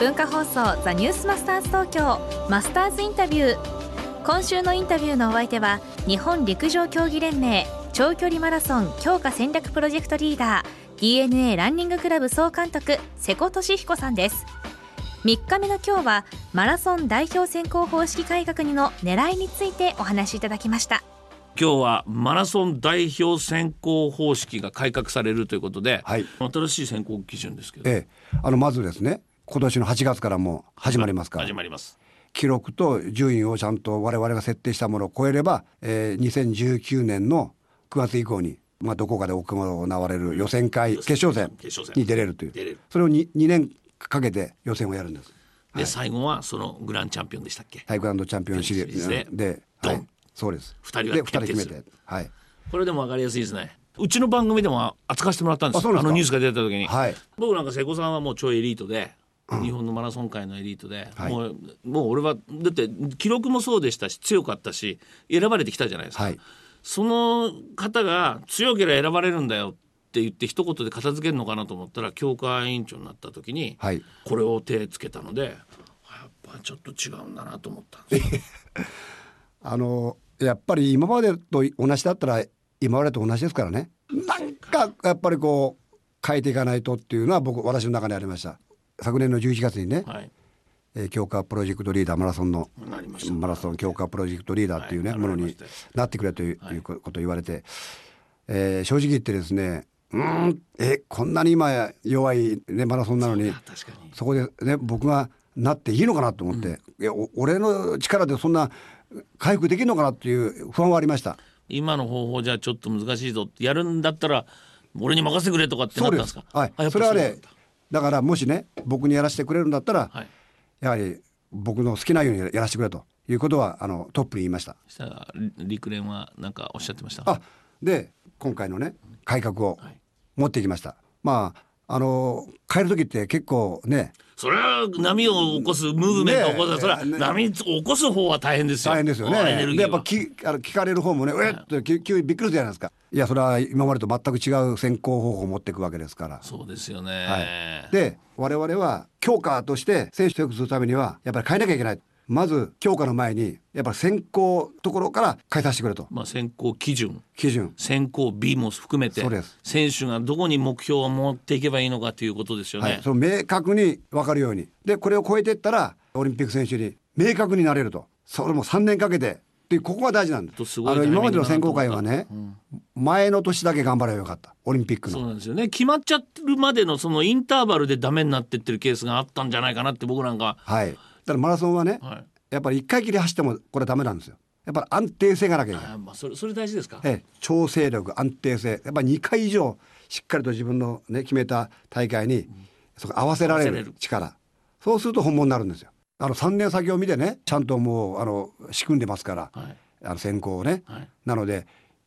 文化放送ザニュースマスターズ東京マスターズインタビュー。今週のインタビューのお相手は日本陸上競技連盟長距離マラソン強化戦略プロジェクトリーダー DNA ランニングクラブ総監督瀬古利彦さん。です3日目の今日はマラソン代表選考方式改革にの狙いについてお話しいただきました。今日はマラソン代表選考方式が改革されるということで、はい。新しい選考基準ですけど、ええ、あのまずですね今年の8月からもう始まりますから。始まります。記録と順位をちゃんと我々が設定したものを超えれば、えー、2019年の9月以降に、まあ、どこかで行われる予選会決勝戦に出れるという。それを 2, 2年かけて予選をやるんです。で、最後はそのグランチャンピオンでしたっけ？タイグランドチャンピオンシリーズでで、はい。そうです。二人は決定する。て、はい、これでも分かりやすいですね。うちの番組でも扱わせてもらったんです。あのニュースが出た時に、はい。僕なんか瀬古さんはもう超エリートで、日本のマラソン界のエリートで、はい。もうもう俺はだって記録もそうでしたし強かったし選ばれてきたじゃないですか、はい。その方が強ければ選ばれるんだよって言って一言で片付けるのかなと思ったら強化委員長になった時に、はい。これを手つけたのでやっぱちょっと違うんだなと思ったんですよ。あのやっぱり今までと同じだったら今までと同じですからね。なんかやっぱりこう変えていかないとっていうのは僕私の中にありました昨年の11月にね、はい。えー強化プロジェクトリーダーマラソンのマラソン強化プロジェクトリーダーっていうね、はいものになってくれという,、い。うことを言われて、えー正直言ってですねうーんえこんなに今弱い、ね、マラソンなのにそこでね僕がなっていいのかなと思って、いやお俺の力でそんな回復できるのかなっていう不安はありました。今の方法じゃちょっと難しいぞやるんだったら俺に任せてくれとかってなったんですか？はい。それはねだだからもしね僕にやらせてくれるんだったら、はいやはり僕の好きなようにやらせてくれということはあのトップに言いました。そしたら陸連はなんかおっしゃってました？あで今回のね改革をはい持ってきました。まああの変える時って結構ね。それは波を起こすムーブメントを起こす、ねえそれはね波を起こす方は大変ですよ。大変ですよね。でやっぱきあの聞かれる方もね、えっと急急にびっくりするじゃないですか。いやそれは今までと全く違う選考方法を持っていくわけですから。そうですよね、はい、で我々は強化として選手を良くするためにはやっぱり変えなきゃいけないまず強化の前にやっぱり選考ところから変えさせてくれと。まあ選考基準。基準。選考 B も含めて。そうです。選手がどこに目標を持っていけばいいのかということですよね、はい、その明確に分かるように。でこれを超えていったらオリンピック選手に明確になれると。それも3年かけて。でここが大事なんだあの今までの選考会はった。ね、前の年だけ頑張ればよかった。オリンピックの。そうなんですよね。決まっちゃってるまでのそのインターバルでダメになってってるケースがあったんじゃないかなって僕なんか、はいだからマラソンはね、はい、やっぱり1回きり走ってもこれはダメなんですよ。やっぱり安定性がなきゃいけない。あまあそれそれ大事ですか、ええ、調整力安定性。やっぱり2回以上しっかりと自分の、ね、決めた大会にそこ合わせられる力。そうすると本物になるんですよ。あの3年先を見てねちゃんともうあの仕組んでますから、はい。あの選考をね、はい。なので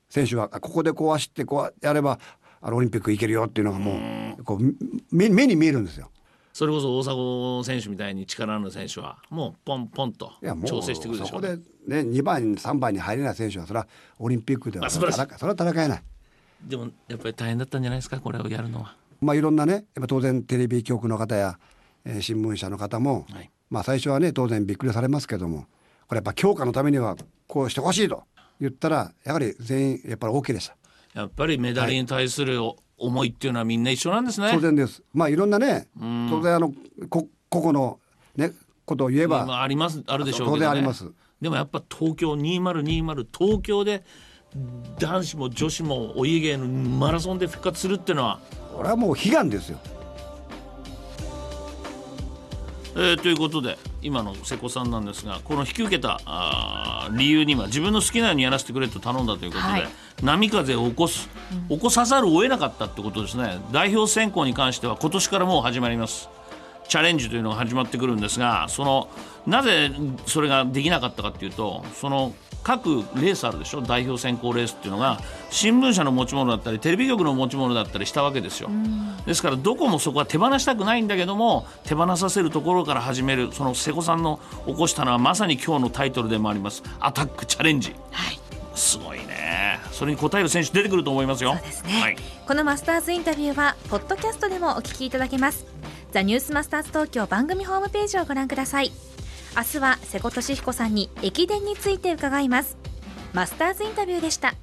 選手はあここでこう走ってこうやればあのオリンピック行けるよっていうのがもうこう目目に見えるんですよ。それこそ大迫選手みたいに力のある選手はもうポンポンといやもう調整してくるでしょうねそこで、ね、2番3番に入れない選手はそれはオリンピックではそれは戦えない。でもやっぱり大変だったんじゃないですかこれをやるのは。まあ、いろんなねやっぱ当然テレビ局の方や、えー新聞社の方も、はいまあ、最初はね当然びっくりされますけどもこれやっぱ強化のためにはこうしてほしいと言ったらやはり全員やっぱり OK でした。やっぱりメダルに対する思いっていうのはみんな一緒なんですね。当然です。まあいろんなねん当然あのこ個々のねことを言えばまあありますあるでしょうけど、ね、当然ありますでもやっぱ東京2020東京で男子も女子もお家芸のマラソンで復活するっていうのは、これはもう悲願ですよ。えーということで今の瀬古さんなんですがこの引き受けたあー理由には自分の好きなようにやらせてくれと頼んだということで、はい。波風を起こす、起こさざるを得なかったってことですね。代表選考に関しては今年からもう始まります。チャレンジというのが始まってくるんですがそのなぜそれができなかったかっていうとその各レースあるでしょ？代表選考レースっていうのが新聞社の持ち物だったりテレビ局の持ち物だったりしたわけですよ。ですからどこもそこは手放したくないんだけども手放させるところから始めるその瀬古さんの起こしたのはまさに今日のタイトルでもありますアタックチャレンジ。はい。すごいね。それに応える選手出てくると思いますよ。そうですね、はいこのマスターズインタビューはポッドキャストでもお聞きいただけますザニュースマスターズ東京番組ホームページをご覧ください明日は瀬古利彦さんに駅伝について伺います。マスターズインタビューでした。